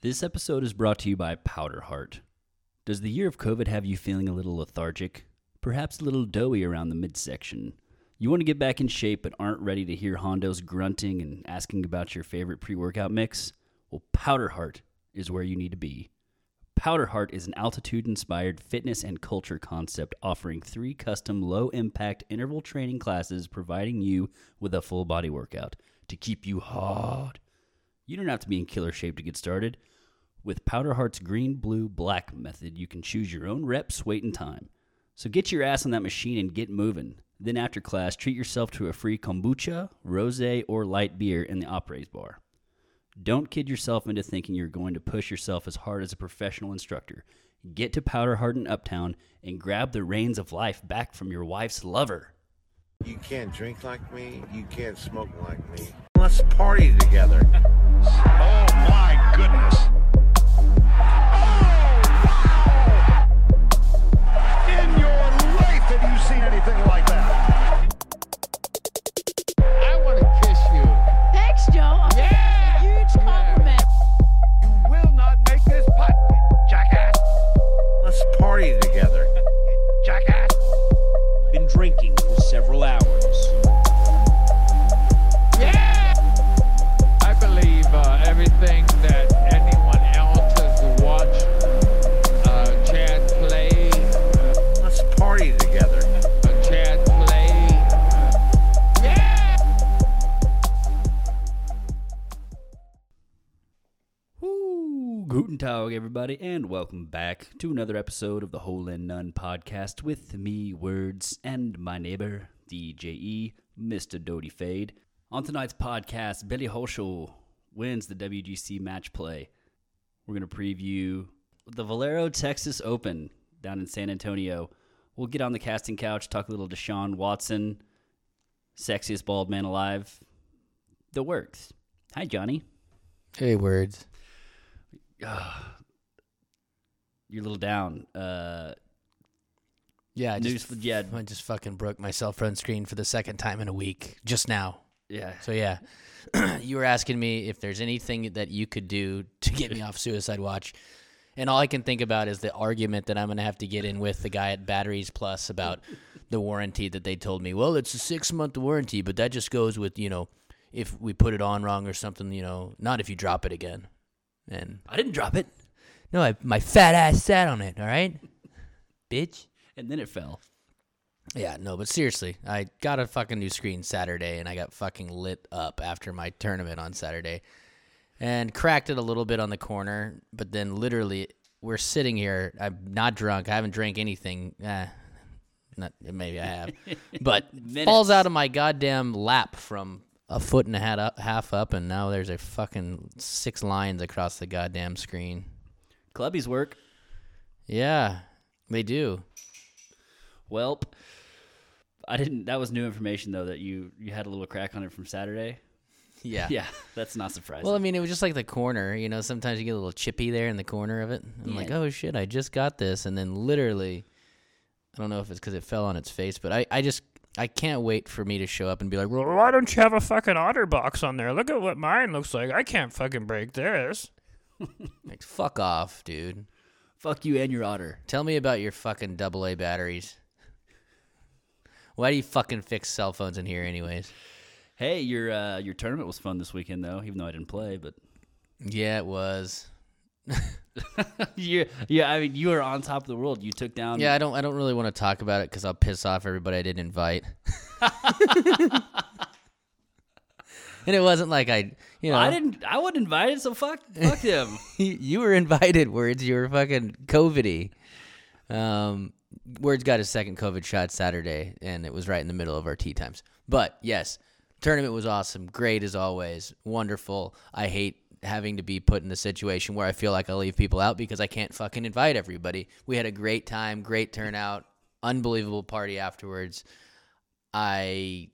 This episode is brought to you by Powder Heart. Does the year of COVID have you feeling a little lethargic? Perhaps a little doughy around the midsection? You want to get back in shape but aren't ready to hear Hondo's grunting and asking about your favorite pre workout mix? Well, Powder Heart is where you need to be. Powder Heart is an altitude inspired fitness and culture concept offering three custom low impact interval training classes, providing you with a full body workout to keep you hard. You don't have to be in killer shape to get started. With Powder Heart's green, blue, black method, you can choose your own reps, weight, and time. So get your ass on that machine and get moving. Then after class, treat yourself to a free kombucha, rosé, or light beer in the operates bar. Don't kid yourself into thinking you're going to push yourself as hard as a professional instructor. Get to Powder Heart in Uptown and grab the reins of life back from your wife's lover. You can't drink like me. You can't smoke like me. Let's party together. Oh my goodness. Seen anything like that? I want to kiss you. Thanks, Joe. Yeah. Huge compliment. You will not make this putt, jackass. Let's party together. Jackass. been drinking for several hours. Everybody, and welcome back to another episode of the Hole in None podcast with me, Words, and my neighbor, DJE, Mr. Doty Fade. On tonight's podcast, Billy Horschel wins the WGC match play. We're going to preview the Valero Texas Open down in San Antonio. We'll get on the casting couch, talk a little Deshaun Watson, sexiest bald man alive. The works. Hi, Johnny. Hey, words. You're a little down. Uh, Yeah, I News just, yeah. I just fucking broke my cell phone screen for the second time in a week just now. yeah. So yeah, you were asking me if there's anything that you could do to get me off Suicide Watch, and all I can think about is the argument that I'm gonna have to get in with the guy at Batteries Plus about the warranty that they told me. Well, it's a six month warranty, but that just goes with you know if we put it on wrong or something. You know, not if you drop it again. And I didn't drop it, no, I, my fat ass sat on it. All right, bitch. and then it fell. Yeah, no, but seriously, I got a fucking new screen Saturday and I got fucking lit up after my tournament on Saturday and cracked it a little bit on the corner, but then literally we're sitting here. I'm not drunk. I haven't drank anything. Eh, not maybe I have, but falls out of my goddamn lap from a foot and a half up, half up, and now there's a fucking six lines across the goddamn screen. Clubbies work. Yeah, they do. Welp. I didn't. That was new information though that you you had a little crack on it from Saturday. Yeah. Yeah, that's not surprising. Well, I mean, it was just like the corner. You know, sometimes you get a little chippy there in the corner of it. I'm like, oh shit, I just got this, and then literally, I don't know if it's because it fell on its face, but I, I just, I can't wait for me to show up and be like, well, Why don't you have a fucking otter box on there? Look at what mine looks like. I can't fucking break this. Like, fuck off, dude. Fuck you and your otter. Tell me about your fucking double A batteries. Why do you fucking fix cell phones in here, anyways? Hey, your uh, your tournament was fun this weekend though, even though I didn't play. But Yeah, it was. yeah, yeah. I mean, you were on top of the world. You took down. Yeah, I don't, I don't really want to talk about it because I'll piss off everybody I didn't invite. and it wasn't like I, you know, I didn't. I wasn't invited, so fuck, fuck them. you, you were invited. Words, you were fucking COVIDy. Um, Words got his second COVID shot Saturday, and it was right in the middle of our tea times. But yes, tournament was awesome, great as always, wonderful. I hate having to be put in a situation where I feel like I leave people out because I can't fucking invite everybody. We had a great time, great turnout, unbelievable party afterwards. I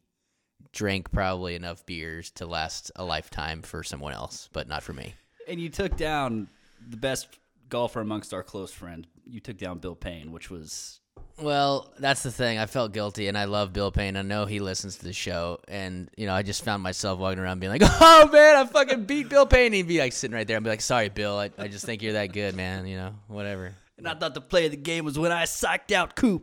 drank probably enough beers to last a lifetime for someone else, but not for me. and you took down the best golfer amongst our close friends. You took down Bill Payne, which was Well, that's the thing. I felt guilty, and I love Bill Payne. I know he listens to the show, and you know, I just found myself walking around being like, "Oh man, I fucking beat Bill Payne." He'd be like sitting right there. I'd be like, "Sorry, Bill. I, I just think you're that good, man. You know, whatever." And I thought the play of the game was when I psyched out Coop.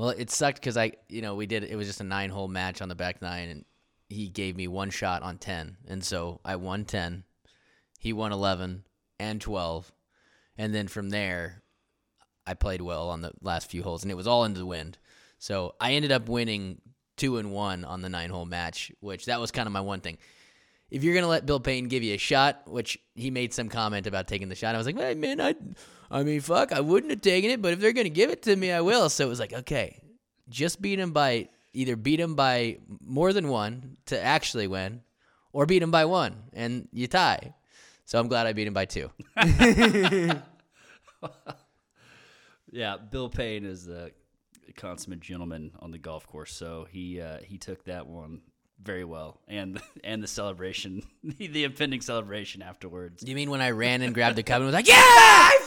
Well, it sucked because I, you know, we did. It was just a nine-hole match on the back nine, and he gave me one shot on ten, and so I won ten. He won eleven and twelve, and then from there, I played well on the last few holes, and it was all into the wind. So I ended up winning two and one on the nine-hole match, which that was kind of my one thing. If you're gonna let Bill Payne give you a shot, which he made some comment about taking the shot, I was like, hey, man, I, I mean, fuck, I wouldn't have taken it, but if they're gonna give it to me, I will. So it was like, okay, just beat him by either beat him by more than one to actually win, or beat him by one and you tie. So I'm glad I beat him by two. Yeah, Bill Payne is a consummate gentleman on the golf course, so he uh, he took that one very well, and and the celebration, the impending celebration afterwards. You mean when I ran and grabbed the cup and was like, "Yeah, I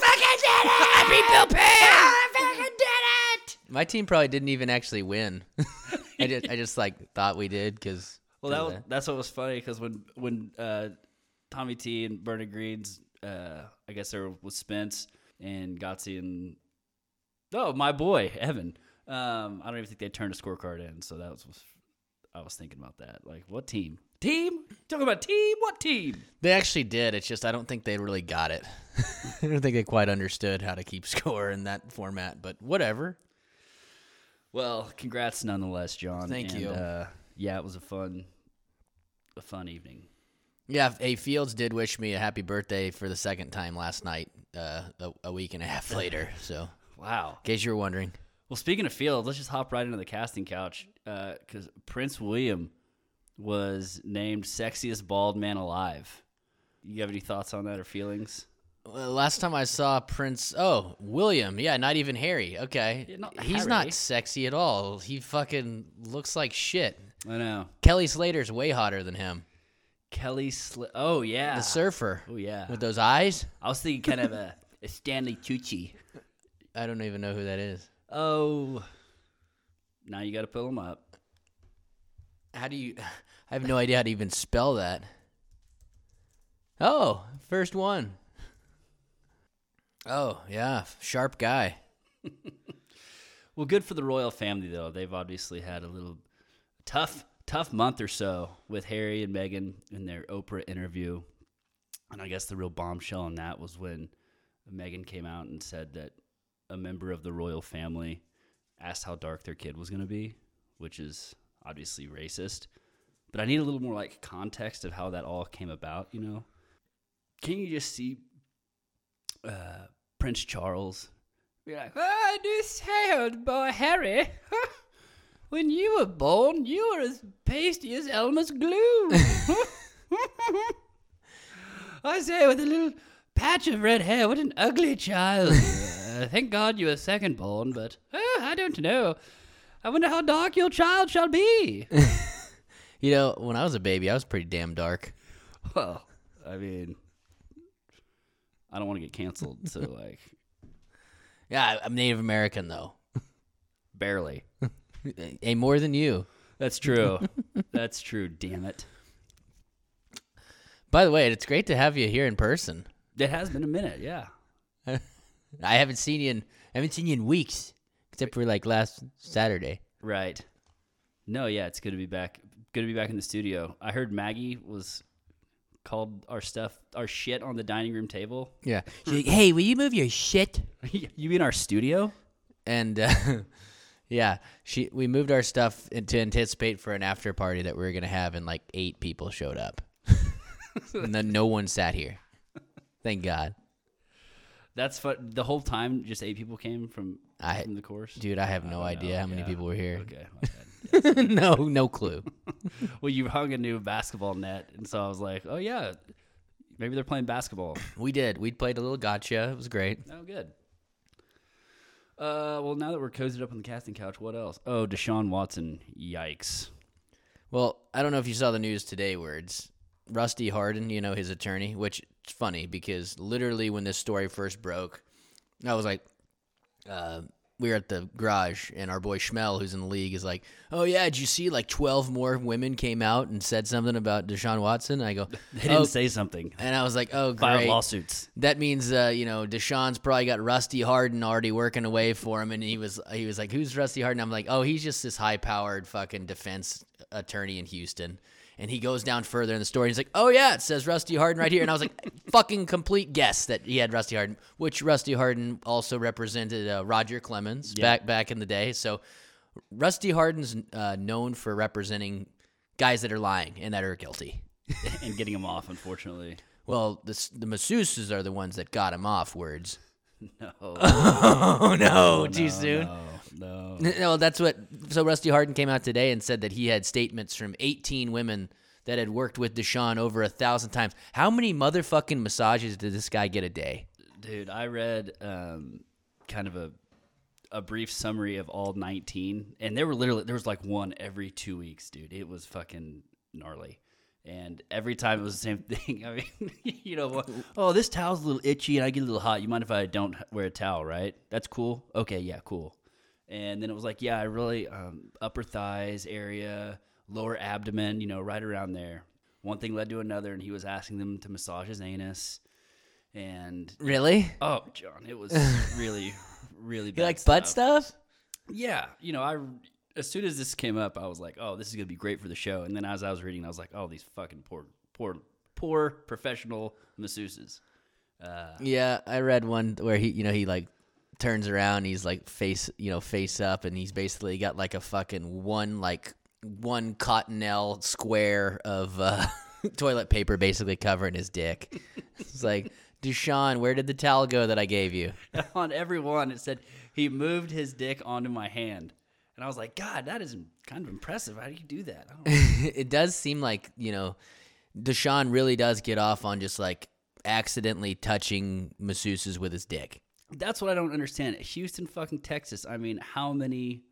fucking did it! I Bill Payne! I fucking did it!" My team probably didn't even actually win. I just, I just like thought we did because. Well, that was, that's what was funny because when when uh, Tommy T and Bernard Greens, uh, I guess there was Spence and Gotzi and oh my boy Evan. Um, I don't even think they turned a scorecard in, so that was, was I was thinking about that. Like, what team? Team? Talking about team? What team? They actually did. It's just I don't think they really got it. I don't think they quite understood how to keep score in that format. But whatever. Well, congrats nonetheless, John. Thank And, you. Uh, yeah, it was a fun, a fun evening. Yeah, a Fields did wish me a happy birthday for the second time last night, uh, a, a week and a half later. So, Wow. in case you were wondering, Well, speaking of Fields, let's just hop right into the casting couch because Prince William was named sexiest bald man alive. You have any thoughts on that or feelings? well, last time I saw Prince, oh William, yeah, not even Harry. Okay, Yeah, not he's Harry. not sexy at all. He fucking looks like shit. I know. Kelly Slater's way hotter than him. Kelly Sli- Oh, yeah. The surfer Oh, yeah. with those eyes. I was thinking kind of a, a Stanley Tucci. I don't even know who that is. Oh. Now you got to pull him up. How do you? I have no idea how to even spell that. Oh, first one. Oh yeah, sharp guy. Well, good for the royal family though. They've obviously had a little tough, tough month or so with Harry and Meghan in their Oprah interview, and I guess the real bombshell on that was when Meghan came out and said that a member of the royal family asked how dark their kid was going to be, which is obviously racist. But I need a little more like context of how that all came about. You know, can you just see uh, Prince Charles be like, I say, old boy Harry, when you were born, you were as pasty as Elmer's glue. I say, with a little patch of red hair, what an ugly child. Uh, thank God you were second born, but uh, I don't know. I wonder how dark your child shall be. You know, when I was a baby, I was pretty damn dark. well, I mean, I don't want to get canceled, so like, Yeah, I'm Native American though. barely. Hey, more than you. That's true. That's true. Damn it. By the way, it's great to have you here in person. It has been a minute, yeah. I haven't seen you in I haven't seen you in weeks, except for like last Saturday. Right. No, yeah, it's good to be back. Good to be back in the studio. I heard Maggie was called our stuff, our shit on the dining room table. Yeah. She's like, hey, will you move your shit? you mean our studio? and uh, yeah, she we moved our stuff in- to anticipate for an after party that we were gonna have, and like eight people showed up, and then no one sat here. Thank God, That's fun. The whole time, just eight people came from I- from the course. dude. I have no idea how many people were here. Okay. my bad. no, no clue. well, you hung a new basketball net, and so I was like, oh yeah, maybe they're playing basketball. We did. We played a little gotcha. It was great. Oh, good. Uh, well, now that we're cozied up on the casting couch, what else? Oh, Deshaun Watson. Yikes. Well, I don't know if you saw the news today words. Rusty Hardin, you know, his attorney, which is funny because literally when this story first broke, I was like, uh, we were at the garage, and our boy Schmel, who's in the league, is like, "Oh yeah, did you see like twelve more women came out and said something about Deshaun Watson?" I go, They didn't "Oh," say something. and I was like, "Oh, great." lawsuits. That means, uh, you know, Deshaun's probably got Rusty Hardin already working away for him, and he was he was like, "Who's Rusty Hardin?" I'm like, "Oh, he's just this high powered fucking defense attorney in Houston." And he goes down further in the story. And he's like, "Oh yeah, it says Rusty Hardin right here." And I was like, "Fucking complete guess that he had Rusty Hardin, which Rusty Hardin also represented uh, Roger Clemens back back in the day." So Rusty Hardin's uh, known for representing guys that are lying and that are guilty. and getting them off, unfortunately. Well, the the masseuses are the ones that got him off. Words. No. Oh no, too soon. No. No, No, that's what. So Rusty Hardin came out today and said that he had statements from 18 women that had worked with Deshaun over a thousand times. How many motherfucking massages did this guy get a day? Dude, I read um, kind of a a brief summary of all 19, and there were literally there was like one every two weeks, dude. It was fucking gnarly, and every time it was the same thing. I mean, you know? Oh, this towel's a little itchy, and I get a little hot. You mind if I don't wear a towel? Right? That's cool. Okay, yeah, cool. And then it was like, yeah, I really um, upper thighs area, lower abdomen, you know, right around there. One thing led to another, and he was asking them to massage his anus. And Really? Oh, John, it was really, really bad. You like butt stuff? Yeah, you know, I as soon as this came up, I was like, "Oh, this is gonna be great for the show." And then as I was reading, I was like, "Oh, these fucking poor, poor, poor professional masseuses." Yeah, I read one where he, you know, he like turns around, he's like face, you know, face up, and he's basically got like a fucking one like one cottonelle square of uh, toilet paper basically covering his dick. it's like, Deshaun, where did the towel go that I gave you? On every one, it said he moved his dick onto my hand, and I was like, "God, that is kind of impressive. How do you do that?" I don't know. it does seem like you know Deshaun really does get off on just like accidentally touching masseuses with his dick. That's what I don't understand. Houston, fucking Texas. I mean, how many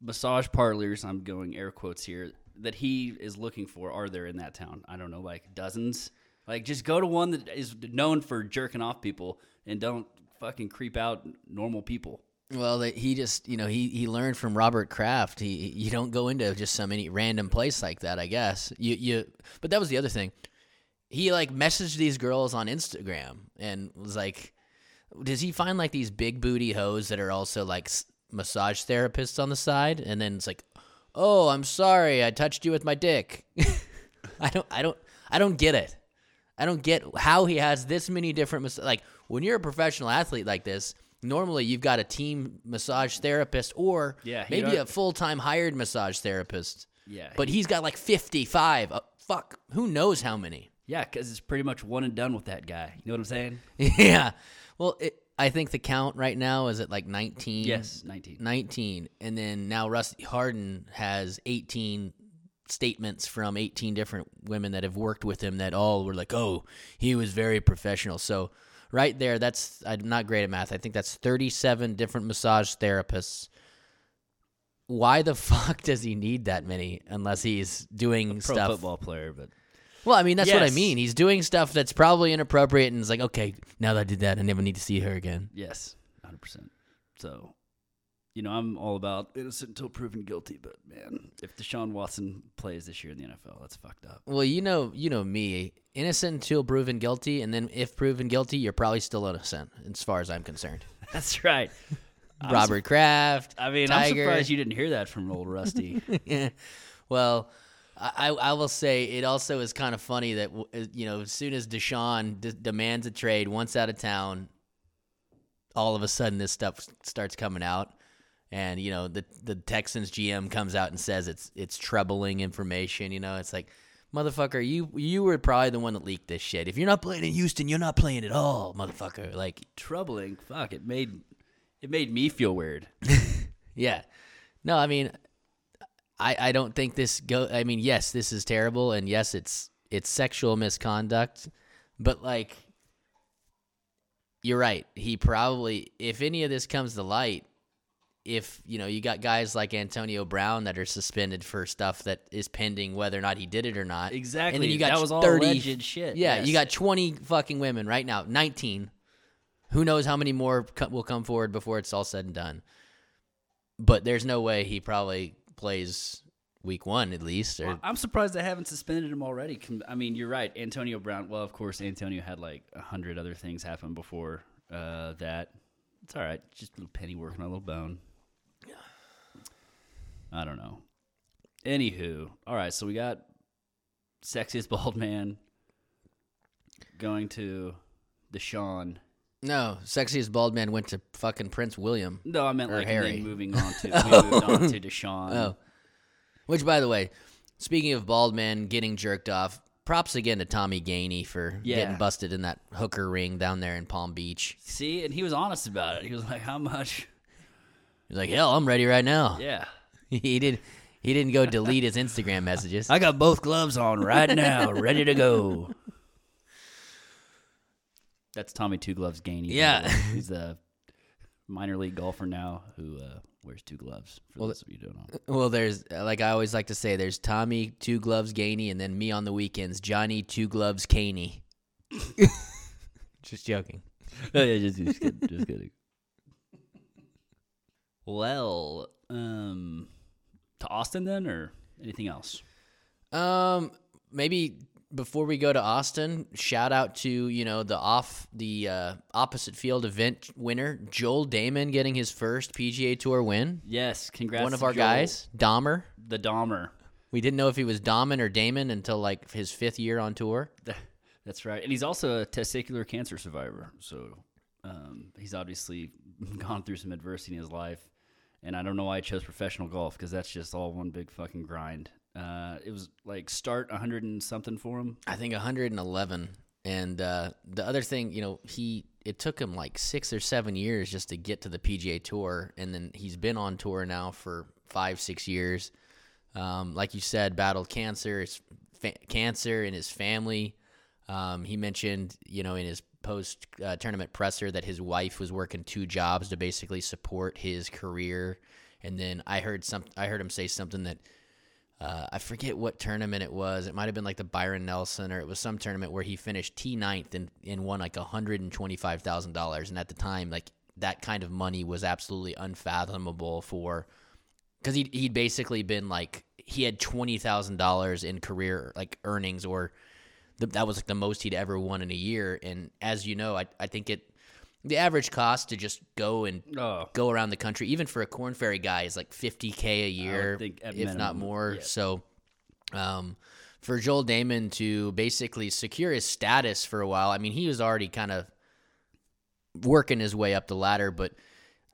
massage parlors? I'm going air quotes here that he is looking for are there in that town? I don't know, like dozens. Like, just go to one that is known for jerking off people and don't fucking creep out normal people. Well, he just you know he he learned from Robert Kraft. He you don't go into just some any random place like that. I guess you you. But that was the other thing. He like messaged these girls on Instagram and was like, does he find like these big booty hoes that are also like s- massage therapists on the side? And then it's like, oh, I'm sorry, I touched you with my dick. I don't I don't I don't get it. I don't get how he has this many different mas- like when you're a professional athlete like this. Normally, you've got a team massage therapist or Yeah, maybe a full time hired massage therapist. Yeah, but he- he's got like 55. Uh, fuck, who knows how many? Yeah, because it's pretty much one and done with that guy. You know what I'm saying? yeah. Well, it, I think the count right now is at like 19. Yes, 19. 19. And then now Rusty Hardin has 18 statements from 18 different women that have worked with him that all were like, oh, he was very professional. So, right there, that's, I'm not great at math. I think that's 37 different massage therapists. Why the fuck does he need that many unless he's doing Pro stuff? football player, but Well, I mean, that's what I mean. He's doing stuff that's probably inappropriate, and it's like, okay, now that I did that, I never need to see her again. yes, 100%. So, you know, I'm all about innocent until proven guilty, but man, if Deshaun Watson plays this year in the NFL, that's fucked up. Well, you know, you know me, innocent until proven guilty, and then if proven guilty, you're probably still innocent, as far as I'm concerned. That's right. Robert Kraft. I mean, Tiger. I'm surprised you didn't hear that from old Rusty. yeah. Well, I, I will say it also is kind of funny that you know as soon as Deshaun d- demands a trade once out of town, all of a sudden this stuff starts coming out, and you know the the Texans GM comes out and says it's it's troubling information. You know, it's like. Motherfucker, you you were probably the one that leaked this shit. If you're not playing in Houston, you're not playing at all, motherfucker. Like, Troubling. Fuck, it made it made me feel weird. Yeah. No, I mean, I I don't think this go. I mean, yes, this is terrible, and yes, it's it's sexual misconduct, but like, you're right. He probably, if any of this comes to light, if you know you got guys like Antonio Brown that are suspended for stuff that is pending whether or not he did it or not. Exactly. And then you got That was all 30 alleged shit, Yeah, yes. you got 20 fucking women right now, 19. Who knows how many more co- will come forward before it's all said and done. but there's no way he probably plays week one at least. Or I'm surprised they haven't suspended him already. I mean, you're right. Antonio Brown. Well, of course, Antonio had like a hundred other things happen before uh, that. It's all right. Just a little penny working a little bone. I don't know. Anywho, all right. So we got sexiest bald man going to the Sean. No, sexiest bald man went to fucking Prince William. No, I meant Or like Harry. moving on to we moved on to oh. Deshaun. Oh, which by the way, speaking of bald men getting jerked off, props again to Tommy Gainey for Yeah. getting busted in that hooker ring down there in Palm Beach. See, and he was honest about it. He was like, "How much?" He's like, hell, I'm ready right now. Yeah. he did. He didn't go delete his Instagram messages. I got both gloves on right now, ready to go. That's Tommy Two Gloves Gainey. Yeah. he's a minor league golfer now who uh, wears two gloves. For those of you who don't know, Well, there's like I always like to say, there's Tommy Two Gloves Gainey, and then me on the weekends, Johnny Two Gloves Caney. Just joking. oh, yeah, just, just kidding. Just kidding. Well, um, to Austin then, or anything else? Um, maybe before we go to Austin, shout out to you know the off the uh, opposite field event winner Joel Dahmen getting his first PGA Tour win. Yes, congrats. One of our Joel, guys, Dahmer. the Dahmer. We didn't know if he was Dahman or Damon until like his fifth year on tour. That's right, and he's also a testicular cancer survivor. So um, he's obviously gone through some adversity in his life. And I don't know why I chose professional golf because that's just all one big fucking grind. Uh, it was like start 100 and something for him. I think 111. And uh, the other thing, you know, he it took him like six or seven years just to get to the PGA Tour, and then he's been on tour now for five, six years. Um, like you said, battled cancer, his fa- cancer in his family. Um, he mentioned, you know, in his post uh, tournament presser that his wife was working two jobs to basically support his career. And then I heard some, I heard him say something that uh, I forget what tournament it was. It might have been like the Byron Nelson, or it was some tournament where he finished T 9th and, and won like $125,000. And at the time, like that kind of money was absolutely unfathomable for, because he'd, he'd basically been like, he had $20,000 in career like earnings, or th- that was like the most he'd ever won in a year. And as you know, I, I think it, the average cost to just go and Oh. go around the country, even for a Korn Ferry guy, is like 50K a year, if not more. yeah. So, um, for Joel Dahmen to basically secure his status for a while, I mean, he was already kind of working his way up the ladder, but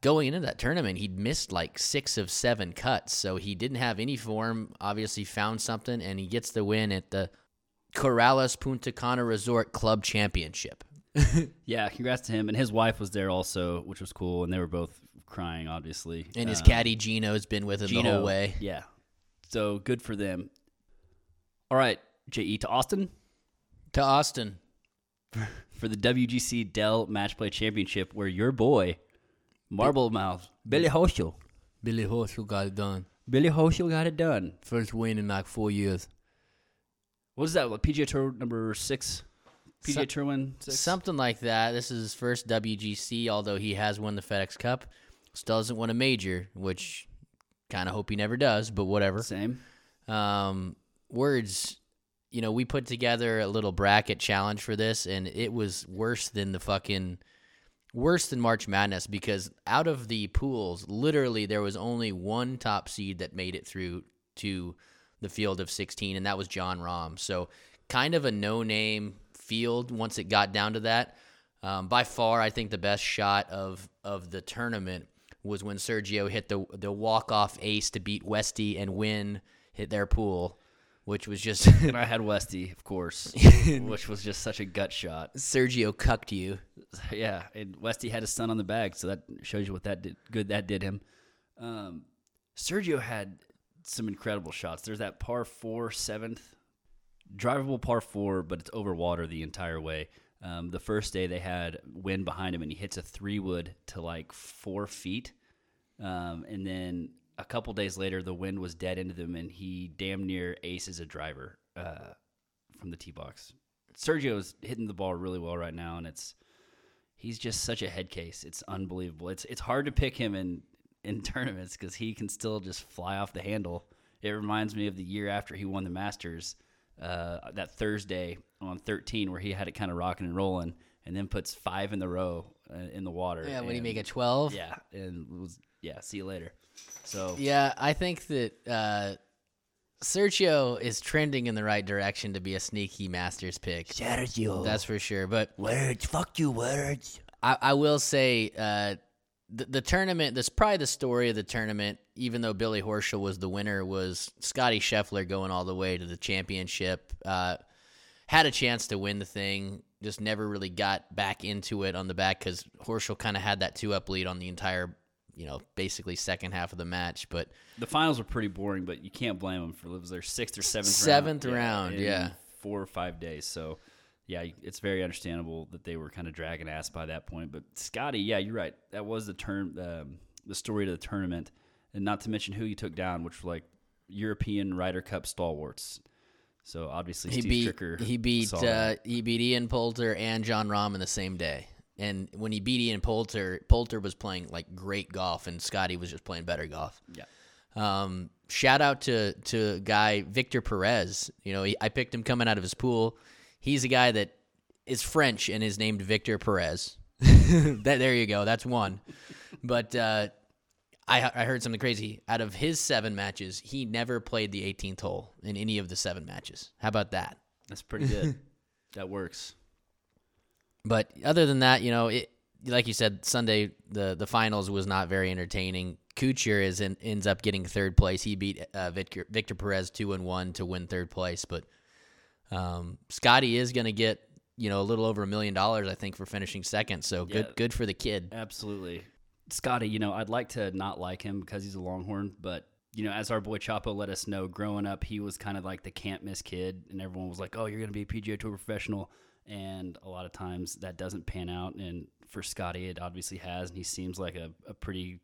going into that tournament, he'd missed like six of seven cuts. So he didn't have any form, obviously found something, and he gets the win at the Corales Punta Cana Resort Club Championship. Yeah, congrats to him. And his wife was there also, which was cool. And they were both crying, obviously. And his Um, caddy Gino's been with him the Gino, whole way. Yeah. So good for them. All right, JE to Austin To Austin. for the WGC Dell Match Play Championship, where your boy, Marble Mouth, Billy Horschel, Billy Horschel got it done. Billy Horschel got it done. First win in like four years. What is that? What, PGA Tour number six? PGA Some- Tour win six? Something like that. This is his first WGC, although he has won the FedEx Cup. Still hasn't won a major, which kind of hope he never does, but whatever. Same. Um, words, you know, we put together a little bracket challenge for this, and it was worse than the fucking worse than March Madness because out of the pools, literally there was only one top seed that made it through to the field of 16, and that was Jon Rahm. So kind of a no-name field once it got down to that. Um, by far, I think the best shot of of the tournament was when Sergio hit the the walk off ace to beat Westy and win hit their pool, which was just And I had Westy, of course, which was just such a gut shot. Sergio cucked you. Yeah, and Westy had his son on the bag, so that shows you what that did. Good that did him. Um, Sergio had some incredible shots. There's that par four seventh, drivable par four, but it's over water the entire way. Um, the first day they had wind behind him, and he hits a three wood to like four feet, um, and then a couple days later the wind was dead into them, and he damn near aces a driver uh, from the tee box. Sergio's hitting the ball really well right now, and it's he's just such a head case. It's unbelievable. It's it's hard to pick him, and in tournaments because he can still just fly off the handle. It reminds me of the year after he won the Masters, uh, that Thursday on 13, where he had it kind of rocking and rolling, and then puts five in the row uh, in the water. Yeah, when he and- make a 12. Yeah, and was yeah. See you later. So Yeah, I think that uh, Sergio is trending in the right direction to be a sneaky Masters pick. Sergio, That's for sure. But words. Fuck you, words. I, I will say uh, the, the tournament, that's probably the story of the tournament, even though Billy Horschel was the winner, was Scottie Scheffler going all the way to the championship. Uh, had a chance to win the thing, just never really got back into it on the back because Horschel kind of had that two up lead on the entire, you know, basically second half of the match. But The finals were pretty boring, but you can't blame him for it was their sixth or seventh Seventh round. round, in yeah. four or five days. So yeah, it's very understandable that they were kind of dragging ass by that point. But Scottie, yeah, you're right. That was the term, um, the story of the tournament, and not to mention who he took down, which were like European Ryder Cup stalwarts. So obviously he Steve beat Stricker he beat uh, he beat Ian Poulter and Jon Rahm in the same day. And when he beat Ian Poulter, Poulter was playing like great golf, and Scottie was just playing better golf. yeah. Um, shout out to to guy Victor Perez. You know, he, I picked him coming out of his pool. He's a guy that is French and is named Victor Perez. that there you go. That's one. But uh, I I heard something crazy. Out of his seven matches, he never played the 18th hole in any of the seven matches. How about that? That's pretty good. that works. But other than that, you know, it like you said, Sunday the the finals was not very entertaining. Kuchar is in, ends up getting third place. He beat uh, Victor Victor Perez two and one to win third place. But um, Scottie is going to get you know a little over a million dollars, I think, for finishing second. So good Yeah. good for the kid. Absolutely. Scottie, you know, I'd like to not like him because he's a Longhorn, but you know, as our boy Chapo let us know, growing up, he was kind of like the can't miss kid, and everyone was like, "Oh, you're going to be a PGA Tour professional," and a lot of times that doesn't pan out. And for Scottie, it obviously has, and he seems like a, a pretty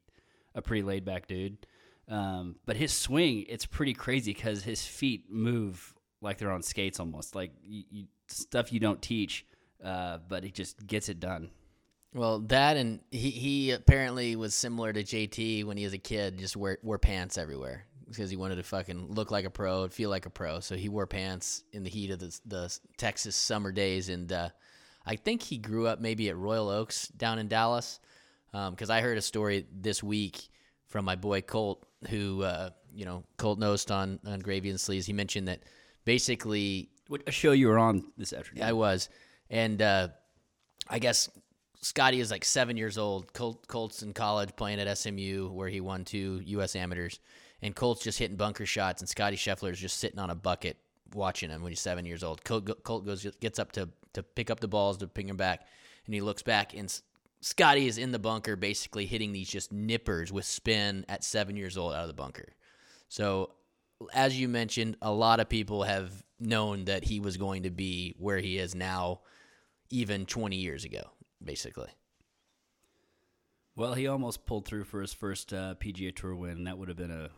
a pretty laid back dude. Um, but his swing, it's pretty crazy because his feet move like they're on skates almost, like you, you, stuff you don't teach. Uh, but he just gets it done. Well, that and he, he apparently was similar to JT when he was a kid, just wear wore pants everywhere because he wanted to fucking look like a pro, and feel like a pro. So he wore pants in the heat of the, the Texas summer days, and uh, I think he grew up maybe at Royal Oaks down in Dallas. Because I heard a story this week from my boy Colt, who uh, you know Colt Knost on on Gravy and Sleeves. He mentioned that basically What a show you were on this afternoon. I was, and uh, I guess Scottie is like seven years old. Colt, Colt's in college playing at SMU, where he won two U.S. amateurs, and Colt's just hitting bunker shots, and Scottie Scheffler is just sitting on a bucket watching him when he's seven years old. Colt, Colt goes gets up to to pick up the balls to ping him back, and he looks back, and Scottie is in the bunker, basically hitting these just nippers with spin at seven years old out of the bunker. So, as you mentioned, a lot of people have known that he was going to be where he is now, even 20 years ago, basically. Well, he almost pulled through for his first uh, PGA Tour win, and that would have been a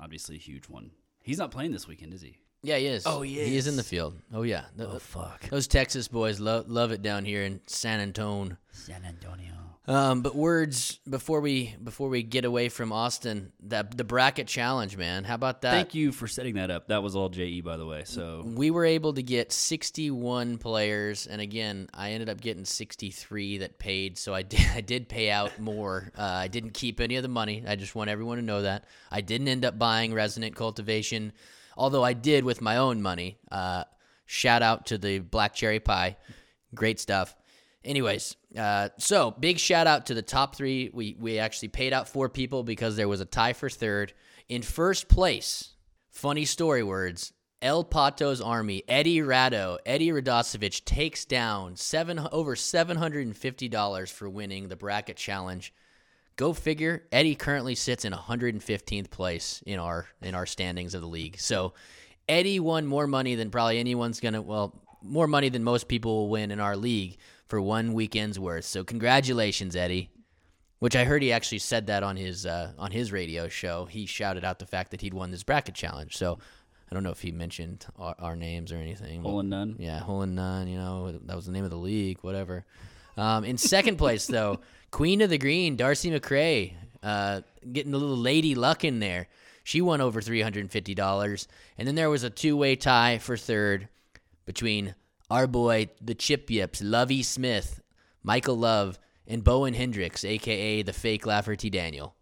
obviously a huge one. He's not playing this weekend, is he? Yeah, he is. Oh, he is. He is in the field. Oh, yeah. The- Oh fuck, Those Texas boys love love it down here in San Antonio. San Antonio. Um, but words before we before we get away from Austin, that the bracket challenge, man. How about that? Thank you for setting that up. That was all Je, by the way. So We were able to get 61 players, and again, I ended up getting 63 that paid. So I did, I did pay out more. Uh, I didn't keep any of the money. I just want everyone to know that I didn't end up buying Resonant Cultivation, although I did with my own money. Uh, shout out to the Black Cherry Pie, great stuff. Anyways, uh, so big shout out to the top three. We we actually paid out four people because there was a tie for third. In first place, funny story words. El Pato's army, Eddie Rado, Eddie Radosevich takes down seven over seven hundred and fifty dollars for winning the bracket challenge. Go figure. Eddie currently sits in 115th place in our in our standings of the league. So Eddie won more money than probably anyone's gonna. Well, more money than most people will win in our league for one weekend's worth. So congratulations, Eddie. Which I heard he actually said that on his uh, on his radio show. He shouted out the fact that he'd won this bracket challenge. So I don't know if he mentioned our, our names or anything. Hole and none. Yeah, hole and none. You know that was the name of the league. Whatever. Um, in second place though, Queen of the Green, Darcy McRae. uh, getting a little lady luck in there. She won over three hundred and fifty dollars, and then there was a two-way tie for third between our boy the Chip Yips, Lovey Smith, Michael Love, and Bowen Hendricks, aka the fake Lafferty Daniel.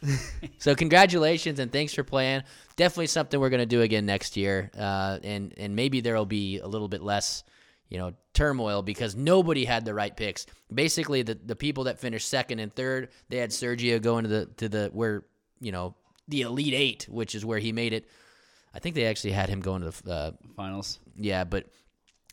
so congratulations and thanks for playing. Definitely something we're gonna do again next year, uh, and and maybe there'll be a little bit less, you know, turmoil because nobody had the right picks. Basically, the the people that finished second and third, they had Sergio going to the to the where you know the elite eight, which is where he made it. I think they actually had him going to the uh, Finals. yeah, but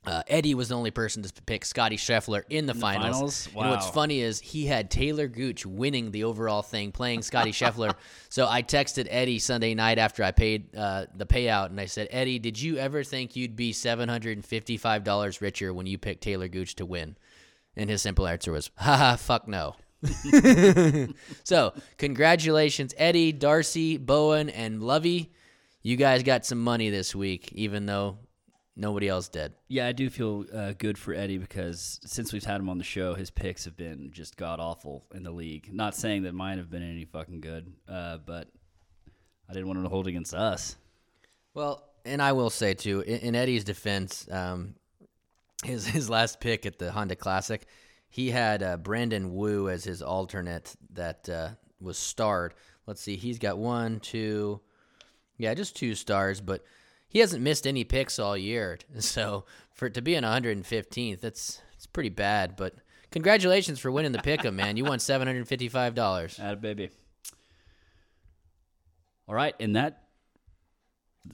uh, Eddie was the only person to pick Scottie Scheffler in the finals. finals? And what's funny is he had Taylor Gooch winning the overall thing, playing Scottie Scheffler. So I texted Eddie Sunday night after I paid uh, the payout, and I said, Eddie, did you ever think you'd be seven hundred and fifty-five dollars richer when you picked Taylor Gooch to win? And his simple answer was, haha, fuck no. so, congratulations, Eddie, Darcy, Bowen, and Lovey. You guys got some money this week, even though nobody else did. Yeah, I do feel uh, good for Eddie because since we've had him on the show, his picks have been just god awful in the league. Not saying that mine have been any fucking good, uh, but I didn't want him to hold against us. Well, and I will say too, in, in Eddie's defense, um, his his last pick at the Honda Classic, he had uh, Brandon Wu as his alternate that uh, was starred. Let's see, he's got one, two, yeah, just two stars, but he hasn't missed any picks all year. So for it to be in 115th, that's it's pretty bad. But congratulations for winning the pick'em, man! You won seven hundred fifty-five dollars. Atta baby. All right, and that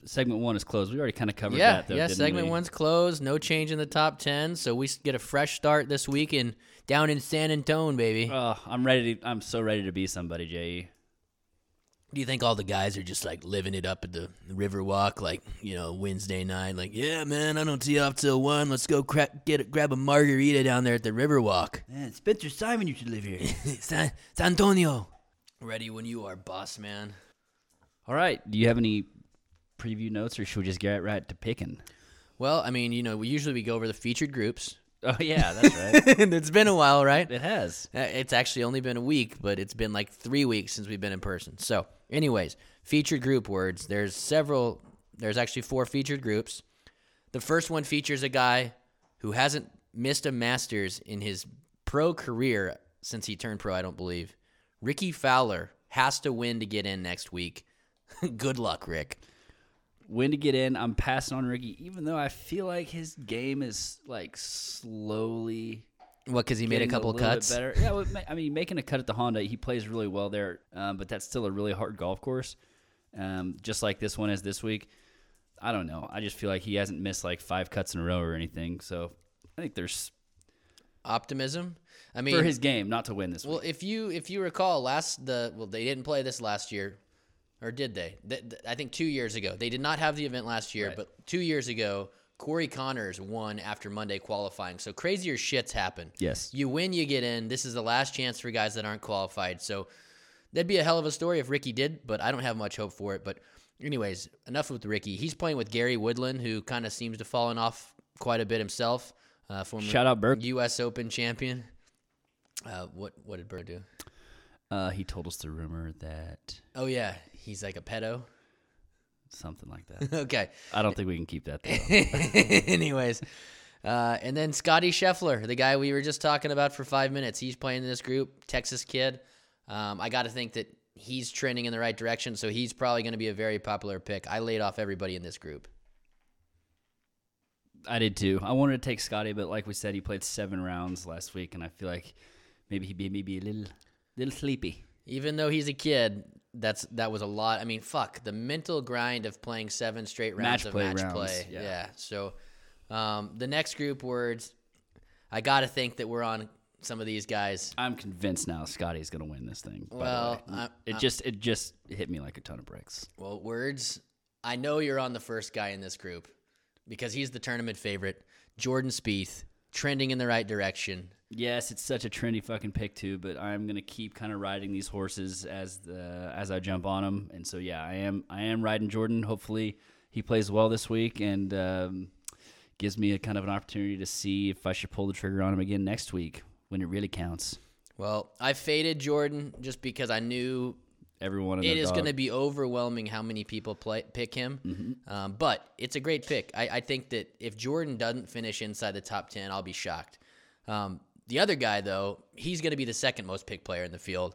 segment one is closed. We already kind of covered Yeah, that. Though, yeah. Segment we? one's closed. No change in the top ten, so we get a fresh start this week in down in San Antone, baby. Oh, I'm ready. To, I'm so ready to be somebody, Je. Do you think all the guys are just like living it up at the Riverwalk, like you know Wednesday night? Like, yeah, man, I don't tee off till one. Let's go cra- get a, grab a margarita down there at the Riverwalk. Man, Spencer Simon, you should live here. San, San Antonio. Ready when you are, boss man. All right. Do you have any preview notes, or should we just get right to picking? Well, I mean, you know, we usually we go over the featured groups. Oh yeah, that's right. it's been a while, right? it has. Uh, It's actually only been a week, but it's been like three weeks since we've been in person. So, anyways, featured group words. There's several. There's actually four featured groups. The first one features a guy who hasn't missed a Masters in his pro career since he turned pro. I don't believe. Rickie Fowler has to win to get in next week. Good luck, Rick. When to get in. I'm passing on Ricky, even though I feel like his game is like slowly What? Because he made a couple bit cuts. better. Yeah, well, I mean, making a cut at the Honda, he plays really well there, um, but that's still a really hard golf course. Um, just like this one is this week. I don't know. I just feel like he hasn't missed like five cuts in a row or anything. So I think there's Optimism. I mean, for his game not to win this Well, week. if you if you recall last the well they didn't play this last year, or did they? Th- th- I think two years ago they did not have the event last year, Right. but two years ago Corey Conners won after Monday qualifying. So crazier shits happen. Yes. you win, you get in. This is the last chance for guys that aren't qualified. So that'd be a hell of a story if Ricky did, but I don't have much hope for it. But anyways, enough with Ricky. He's playing with Gary Woodland, who kind of seems to fallen off quite a bit himself. Uh, former Shout out, Burke. U.S. Open champion. Uh, what what did Burke do? Uh, he told us the rumor that Oh yeah, he's like a pedo. something like that. okay. I don't think we can keep that. Though. Anyways, uh, and then Scottie Scheffler, the guy we were just talking about for five minutes, he's playing in this group, Texas kid. Um, I got to think that he's trending in the right direction, so he's probably going to be a very popular pick. I laid off everybody in this group. I did too. I wanted to take Scottie, but like we said, he played seven rounds last week, and I feel like maybe he'd be maybe a little little sleepy. Even though he's a kid, that's that was a lot. I mean, fuck the mental grind of playing seven straight rounds Match of play match rounds, play. yeah. Yeah. So um, the next group words, I got to think that we're on some of these guys. I'm convinced now Scottie's gonna win this thing. Well. I- it I- just it just hit me like a ton of bricks. Well, words. I know you're on the first guy in this group because he's the tournament favorite, Jordan Spieth, trending in the right direction. Yes, it's such a trendy fucking pick too, but I'm gonna keep kind of riding these horses as the as I jump on them, and so yeah, I am I am riding Jordan. Hopefully, he plays well this week and um, gives me a kind of an opportunity to see if I should pull the trigger on him again next week when it really counts. Well, I faded Jordan just because I knew Everyone it is going to be overwhelming how many people play pick him. Mm-hmm. Um, but it's a great pick. I, I think that if Jordan doesn't finish inside the top ten, I'll be shocked. Um, the other guy, though, he's going to be the second most picked player in the field.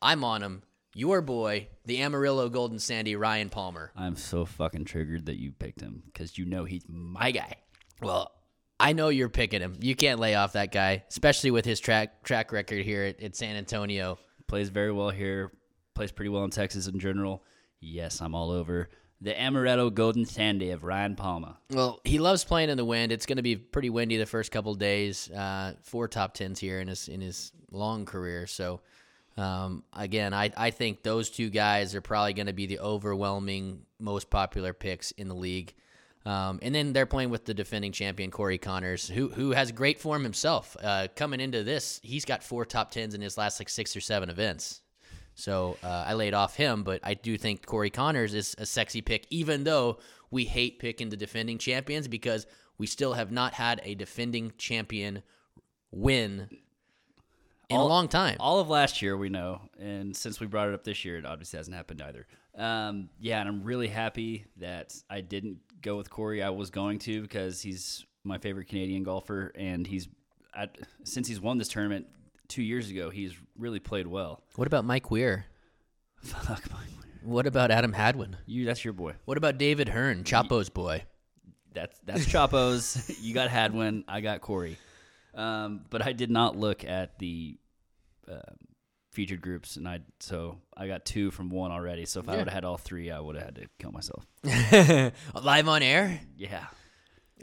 I'm on him. Your boy, the Amarillo Golden Sandy, Ryan Palmer. I'm so fucking triggered that you picked him because you know he's my guy. Well, I know you're picking him. You can't lay off that guy, especially with his track track record here at, at San Antonio. Plays very well here. Plays pretty well in Texas in general. Yes, I'm all over the Amaretto Golden Sandy of Ryan Palmer. Well, he loves playing in the wind. It's going to be pretty windy the first couple days. Uh, four top tens here in his in his long career. So, um, again, I I think those two guys are probably going to be the overwhelming most popular picks in the league. Um, and then they're playing with the defending champion Corey Conners, who who has great form himself. Uh, coming into this, he's got four top tens in his last like six or seven events. So uh, I laid off him, but I do think Corey Conners is a sexy pick, even though we hate picking the defending champions because we still have not had a defending champion win in a long time. All of last year, we know, and since we brought it up this year, it obviously hasn't happened either. Um, yeah, and I'm really happy that I didn't go with Corey. I was going to because he's my favorite Canadian golfer, and he's at, since he's won this tournament two years ago, he's really played well. what about Mike Weir? Fuck my, What about Adam Hadwin? you. That's your boy. What about David Hearn, Chapo's boy? That's that's Chapo's. you got Hadwin. I got Corey. Um, but I did not look at the uh, featured groups, and I so I got two from one already. So if I would have had all three, I would have had to kill myself. Live on air? Yeah.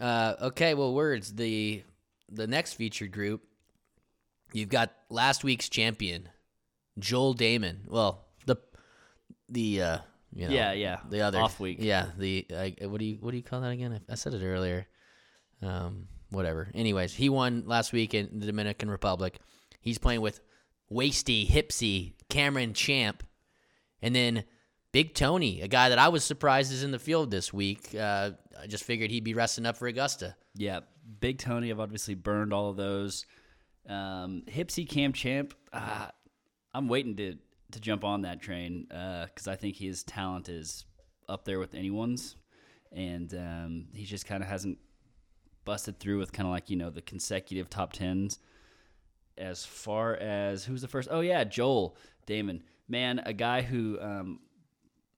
Uh, okay, well, words. The the next featured group, you've got last week's champion, Joel Dahmen. Well, the the uh, you know, Yeah, yeah. the other Off week. Yeah, the uh, what do you what do you call that again? I, I said it earlier. Um, whatever. Anyways, he won last week in the Dominican Republic. He's playing with Wasty, Hipsy, Cameron Champ, and then Big Tony, a guy that I was surprised is in the field this week. Uh, I just figured he'd be resting up for Augusta. Yeah, Big Tony. I've obviously burned all of those. Um, Hipsy Cam Champ. Uh, I'm waiting to to jump on that train because I think his talent is up there with anyone's, and um, he just kind of hasn't busted through with kind of like you know the consecutive top tens. As far as who's the first? Oh yeah, Joel Dahmen. Man, a guy who um,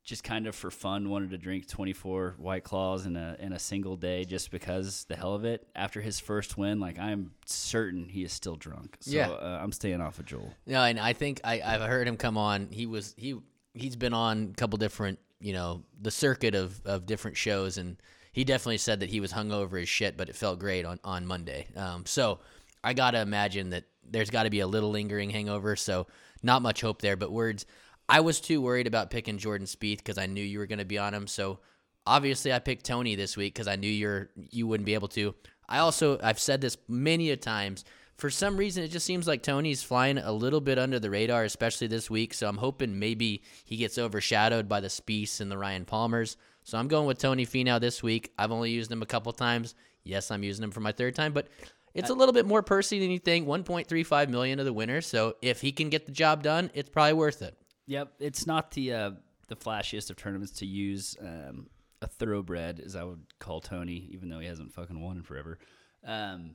just kind of for fun wanted to drink 24 white claws in a in a single day just because the hell of it after his first win like i'm certain he is still drunk so Yeah. uh, i'm staying off of joel No, and I think I, I've heard him come on. He was he he's been on a couple different you know the circuit of of different shows, and he definitely said that he was hungover as shit, but it felt great on on Monday. Um, so I gotta imagine that there's got to be a little lingering hangover. So not much hope there. But words, I was too worried about picking Jordan Spieth because I knew you were going to be on him. So obviously I picked Tony this week because I knew you're you wouldn't be able to. I also I've said this many a times. For some reason, it just seems like Tony's flying a little bit under the radar, especially this week. So I'm hoping maybe he gets overshadowed by the Spieths and the Ryan Palmers. So I'm going with Tony Finau this week. I've only used him a couple times. Yes, I'm using him for my third time, but it's a little bit more pursy than you think. 1.35 million of the winner. So if he can get the job done, it's probably worth it. Yep it's not the uh, the flashiest of tournaments to use um, a thoroughbred as i would call tony even though he hasn't fucking won in forever um,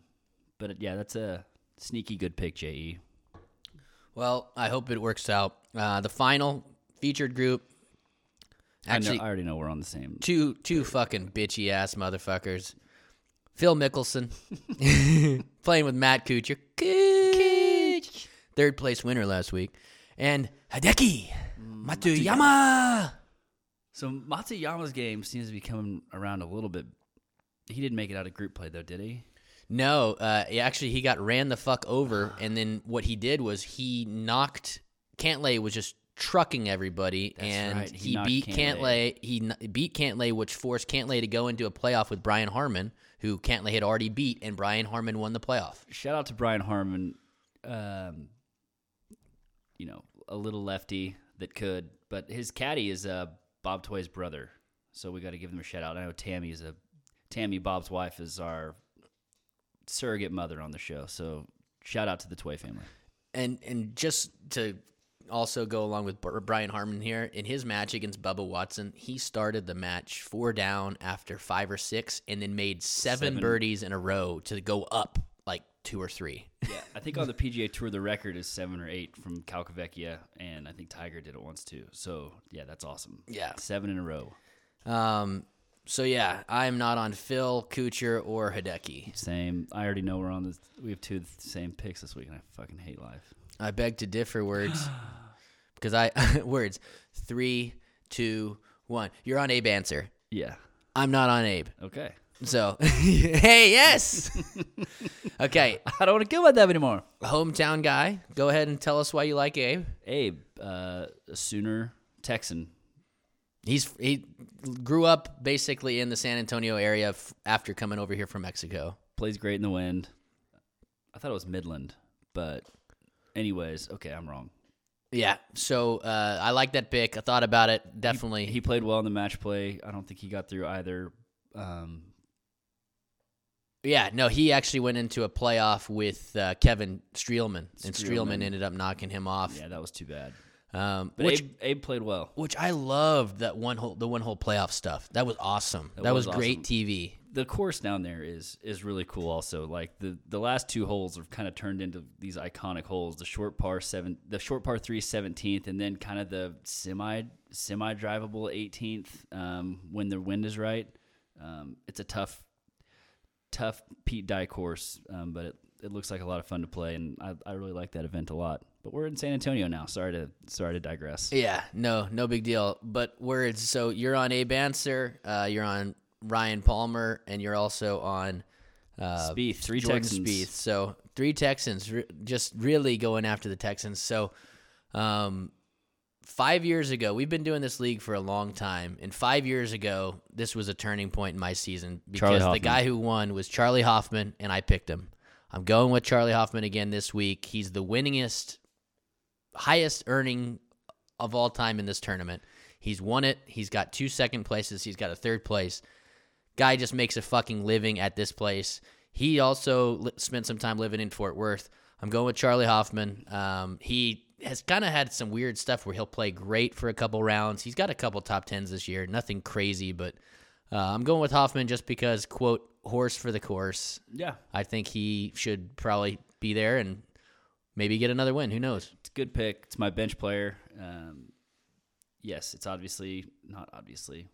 but yeah that's a sneaky good pick je Well, I hope it works out. Uh, the final featured group. Actually, I, know, I already know we're on the same two two fucking bitchy ass motherfuckers. Phil Mickelson playing with Matt Kuchar, Cooch. third place winner last week, and Hideki Matsuyama. So Matsuyama's game seems to be coming around a little bit. He didn't make it out of group play though, did he? No, uh, actually, he got ran the fuck over, and then what he did was he knocked Cantlay was just trucking everybody, That's and right, he he, beat Cantlay. Cantlay. He kn- beat Cantlay, which forced Cantlay to go into a playoff with Brian Harman, who Cantlay had already beat, and Brian Harman won the playoff. Shout out to Brian Harman. Um, you know, a little lefty that could, but his caddy is uh, Bob Tway's brother, so we got to give them a shout out. I know Tammy is a Tammy Bob's wife is our surrogate mother on the show, so shout out to the Tway family. and and just to also go along with Brian Harman here in his match against Bubba Watson, he started the match four down after five or six, and then made seven, Seven. birdies in a row to go up two or three. Yeah, I think on the PGA Tour the record is seven or eight from Calcavecchia, and I think Tiger did it once too. So yeah, that's awesome. Yeah. seven in a row. Um, so yeah, I'm not on Phil Kuchar or Hideki. Same. I already know we're on the. We have two of the same picks this week, and I fucking hate life. I beg to differ, words, because I words three, two, one. You're on Abe Ancer. Yeah. I'm not on Abe. Okay. So hey, yes. okay, I don't want to go with that anymore. hometown guy. Go ahead and tell us why you like Abe. Abe, uh, a Sooner Texan. He's he grew up basically in the San Antonio area f- after coming over here from Mexico. Plays great in the wind. I thought it was Midland, but anyways, okay, I'm wrong. Yeah, so uh, I like that pick. I thought about it. Definitely. He played well in the match play. I don't think he got through either. Um, yeah, no, he actually went into a playoff with uh, Kevin Streelman, and Streelman ended up knocking him off. yeah, that was too bad. Um, But which Abe, Abe played well. which I loved that one whole the one whole playoff stuff. That was awesome. That, was, was great awesome. TV. the course down there is is really cool also like the the last two holes have kind of turned into these iconic holes the short par 7 the short par 3 17th and then kind of the semi semi drivable 18th um, when the wind is right um, it's a tough tough Pete Dye course um, but it, it looks like a lot of fun to play and I, I really like that event a lot but we're in San Antonio now sorry to sorry to digress Yeah, no, no big deal. But words. So you're on Abe Ancer, uh, you're on Ryan Palmer, and you're also on uh, Spieth, three Jordan Texans. Spieth. So three Texans, re- just really going after the Texans. So, um, five years ago, we've been doing this league for a long time, and five years ago, this was a turning point in my season because the guy who won was Charley Hoffman, and I picked him. I'm going with Charley Hoffman again this week. He's the winningest, highest earning of all time in this tournament. He's won it. He's got two second places. He's got a third place. Guy just makes a fucking living at this place. He also li- spent some time living in Fort Worth. I'm going with Charley Hoffman. Um, he has kind of had some weird stuff where he'll play great for a couple rounds. He's got a couple top tens this year. Nothing crazy, but uh, I'm going with Hoffman just because, quote, horse for the course. yeah I think he should probably be there and maybe get another win. Who knows? It's a good pick. It's my bench player. Um, yes, it's obviously not obviously.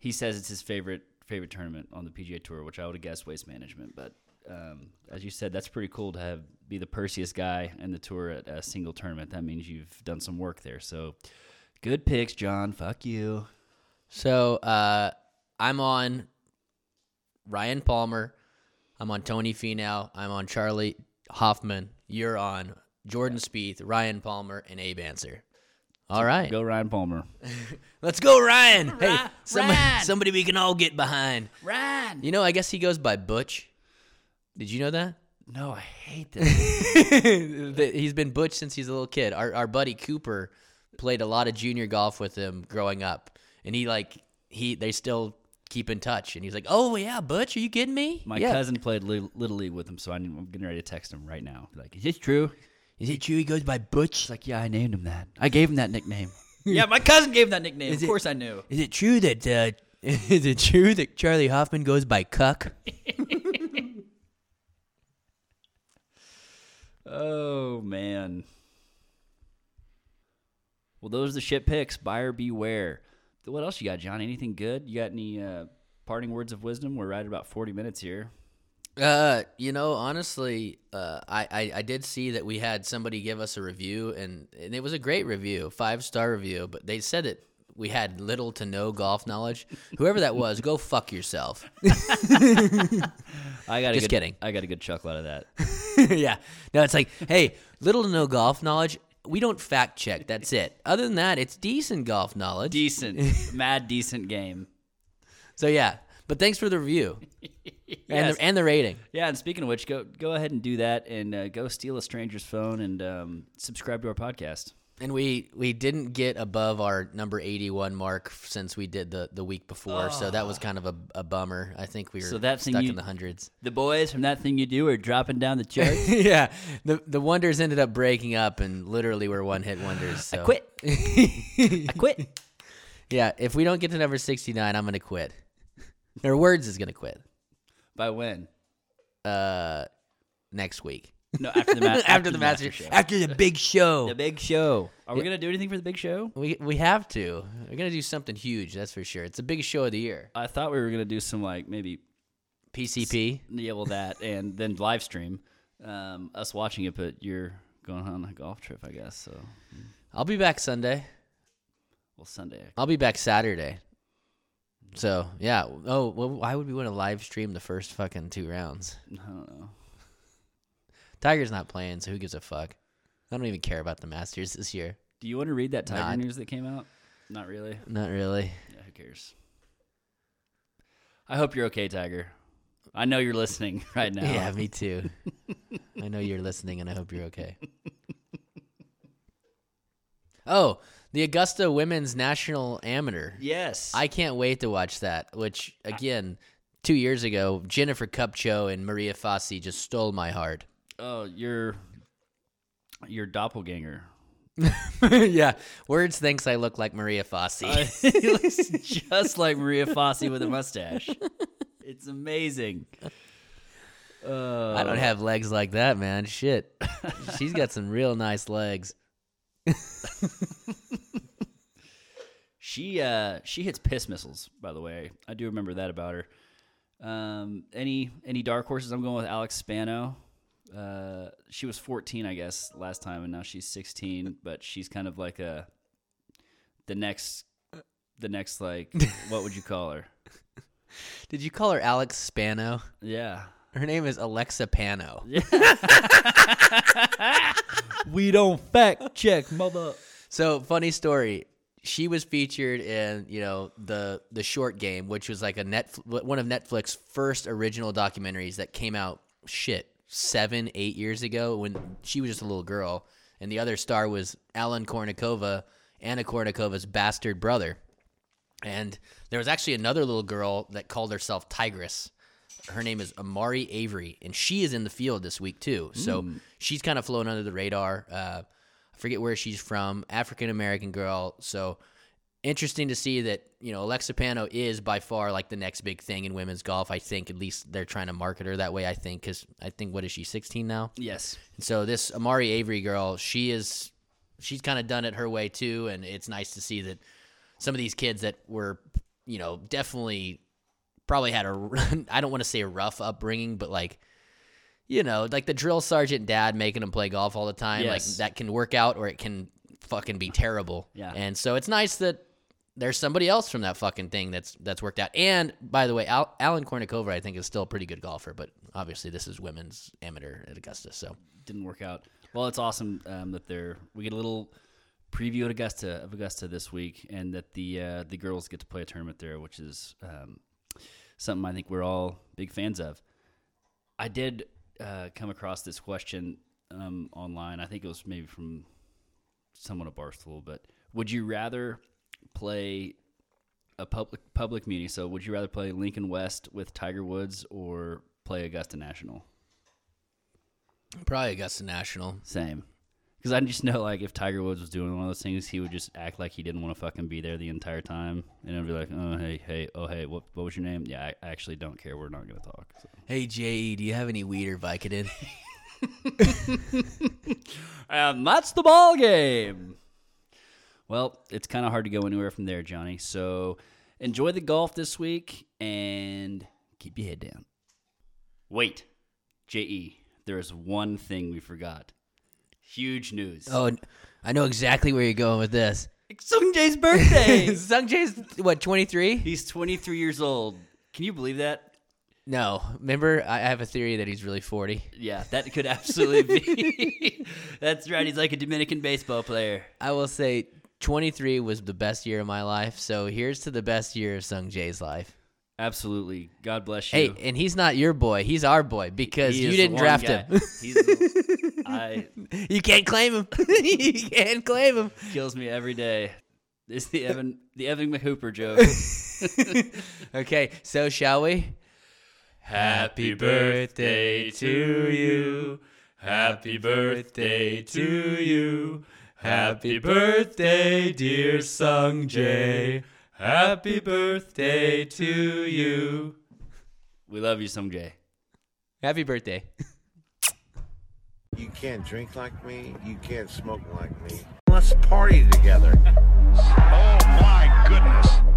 He says it's his favorite favorite tournament on the PGA Tour, which I would have guessed Waste Management. But um, as you said, that's pretty cool to have be the Perseus guy in the tour at a single tournament. That means you've done some work there. So good picks, John. Fuck you. So uh, I'm on Ryan Palmer. I'm on Tony Finau. I'm on Charley Hoffman. You're on Jordan Spieth, Ryan Palmer, and Abe Ancer. All right. Go Ryan Palmer. Let's go, Ryan. Hey, somebody, somebody we can all get behind. Ryan. You know, I guess he goes by Butch. Did you know that? No, I hate that. He's been Butch since he's a little kid. Our our buddy Cooper played a lot of junior golf with him growing up, and he like he they still keep in touch. And he's like, "Oh yeah, Butch, are you kidding me? My yeah. cousin played li- little league with him, so I I'm getting ready to text him right now. Be Like, is this true? Is it true he goes by Butch? He's like, yeah, I named him that. I gave him that nickname. yeah, my cousin gave him that nickname. Is of it- course I knew. Is it true that uh, is it true that Charley Hoffman goes by Cuck? Oh man. Well, those are the shit picks. Buyer beware. What else you got, John? Anything good? You got any uh, parting words of wisdom? We're right at about forty minutes here. Uh, you know, honestly, uh, I, I I did see that we had somebody give us a review, and, and it was a great review, five star review. But they said that we had little to no golf knowledge. Whoever that was, go fuck yourself. I got a Just good, kidding. I got a good chuckle out of that. yeah, no, it's like, hey, little to no golf knowledge. We don't fact check. That's it. Other than that, it's decent golf knowledge. Decent, mad decent game. so yeah, but thanks for the review and the, and the rating. Yeah, and speaking of which, go go ahead and do that, and uh, go steal a stranger's phone and um, subscribe to our podcast. And we we didn't get above our number 81 mark since we did the the week before, so that was kind of a, a bummer. I think we were So that stuck you- in the hundreds. The boys from that thing you do are dropping down the charts. yeah, the the wonders ended up breaking up and literally were one hit wonders. So. I quit. I quit. Yeah, if we don't get to number 69, I'm gonna quit. Or words is gonna quit. By when? Uh, next week No, after the ma- after, the master, show. after the big show. The big show. Are we gonna do anything for the big show? we we have to. We're gonna do something huge. That's for sure. It's the biggest show of the year. I thought we were gonna do some like maybe PCP. yeah, well that and then live stream um, us watching it, but you're going on a golf trip, I guess. So I'll be back Sunday. well, Sunday. I'll be back Saturday. So yeah. Oh, well, why would we want to live stream the first fucking two rounds? I don't know. Tiger's not playing, so who gives a fuck? I don't even care about the Masters this year. Do you want to read that Tiger Not- news that came out? Not really. Not really. Yeah, who cares? I hope you're okay, Tiger. I know you're listening right now. Yeah, me too. I know you're listening, and I hope you're okay. Oh, the Augusta Women's National Amateur. Yes. I can't wait to watch that. Which again, two years ago, Jennifer Kupcho and Maria Fassi just stole my heart. Oh, your your doppelganger. yeah, words thinks I look like Maria Fassi. he looks just like Maria Fassi with a mustache. It's amazing. Uh, I don't have legs like that, man. Shit, she's got some real nice legs. She uh she hits piss missiles. By the way, I do remember that about her. Um, any any dark horses? I'm going with Alex Spano. Uh, she was 14, I guess, last time, and now she's 16. But she's kind of like a the next the next like what would you call her? Did you call her Alex Spano? Yeah. Her name is Alexa Pano. We don't fact check, mother. So funny story. She was featured in you know the the short game, which was like a net one of Netflix's first original documentaries that came out shit seven eight years ago when she was just a little girl, and the other star was Alan Kournikova, Anna Kournikova's bastard brother, and there was actually another little girl that called herself Tigress. Her name is Amari Avery, and she is in the field this week too. So she's kind of flown under the radar. Uh, I forget where she's from, African American girl. So interesting to see that you know Alexa Pano is by far like the next big thing in women's golf. I think at least they're trying to market her that way. I think because I think what is she 16 now? Yes. And so this Amari Avery girl, she is she's kind of done it her way too, and it's nice to see that some of these kids that were you know definitely probably had a I don't want to say a rough upbringing, but like you know like the drill sergeant dad making them play golf all the time, Yes. like that can work out or it can fucking be terrible. Yeah. and so it's nice that. There's somebody else from that fucking thing that's that's worked out. And by the way, Al, Alan Kournikova, I think, is still a pretty good golfer, but obviously this is women's amateur at Augusta. So didn't work out. Well, it's awesome um, that they're we get a little preview at Augusta of Augusta this week, and that the uh, the girls get to play a tournament there, which is um, something I think we're all big fans of. I did uh, come across this question um, online. I think it was maybe from someone at Barstool, but would you rather play a public public meeting? So, would you rather play Lincoln West with Tiger Woods or play Augusta National? probably Augusta National. Same. Because I just know, like, if Tiger Woods was doing one of those things, he would just act like he didn't want to fucking be there the entire time, and it'd be like, "Oh, hey, hey, oh, hey, what, what was your name? Yeah, I actually don't care. We're not gonna talk." So. Hey Jay, do you have any weed or Vicodin? And um, that's the ball game. Well, it's kind of hard to go anywhere from there, Johnny. So enjoy the golf this week and keep your head down. Wait, Je, there is one thing we forgot. Huge news. oh, I know exactly where you're going with this. it's Sung Jae's birthday. Sung Jae's what 23? He's 23 years old. Can you believe that? No, remember I I have a theory that he's really 40. Yeah, that could absolutely be. That's right. He's like a Dominican baseball player. I will say 23 was the best year of my life. So here's to the best year of Sung Jae's life. Absolutely. God bless you. Hey, and he's not your boy. He's our boy because He you didn't draft guy. him. He's the- I You can't claim him. you can't claim him. kills me every day. It's the Evan the Evan McHooper joke. Okay, so shall we? Happy birthday to you. Happy birthday to you. Happy birthday, dear Sung Jae. Happy birthday to you. We love you, Sung Jae. Happy birthday. You can't drink like me. You can't smoke like me. Let's party together. Oh my goodness.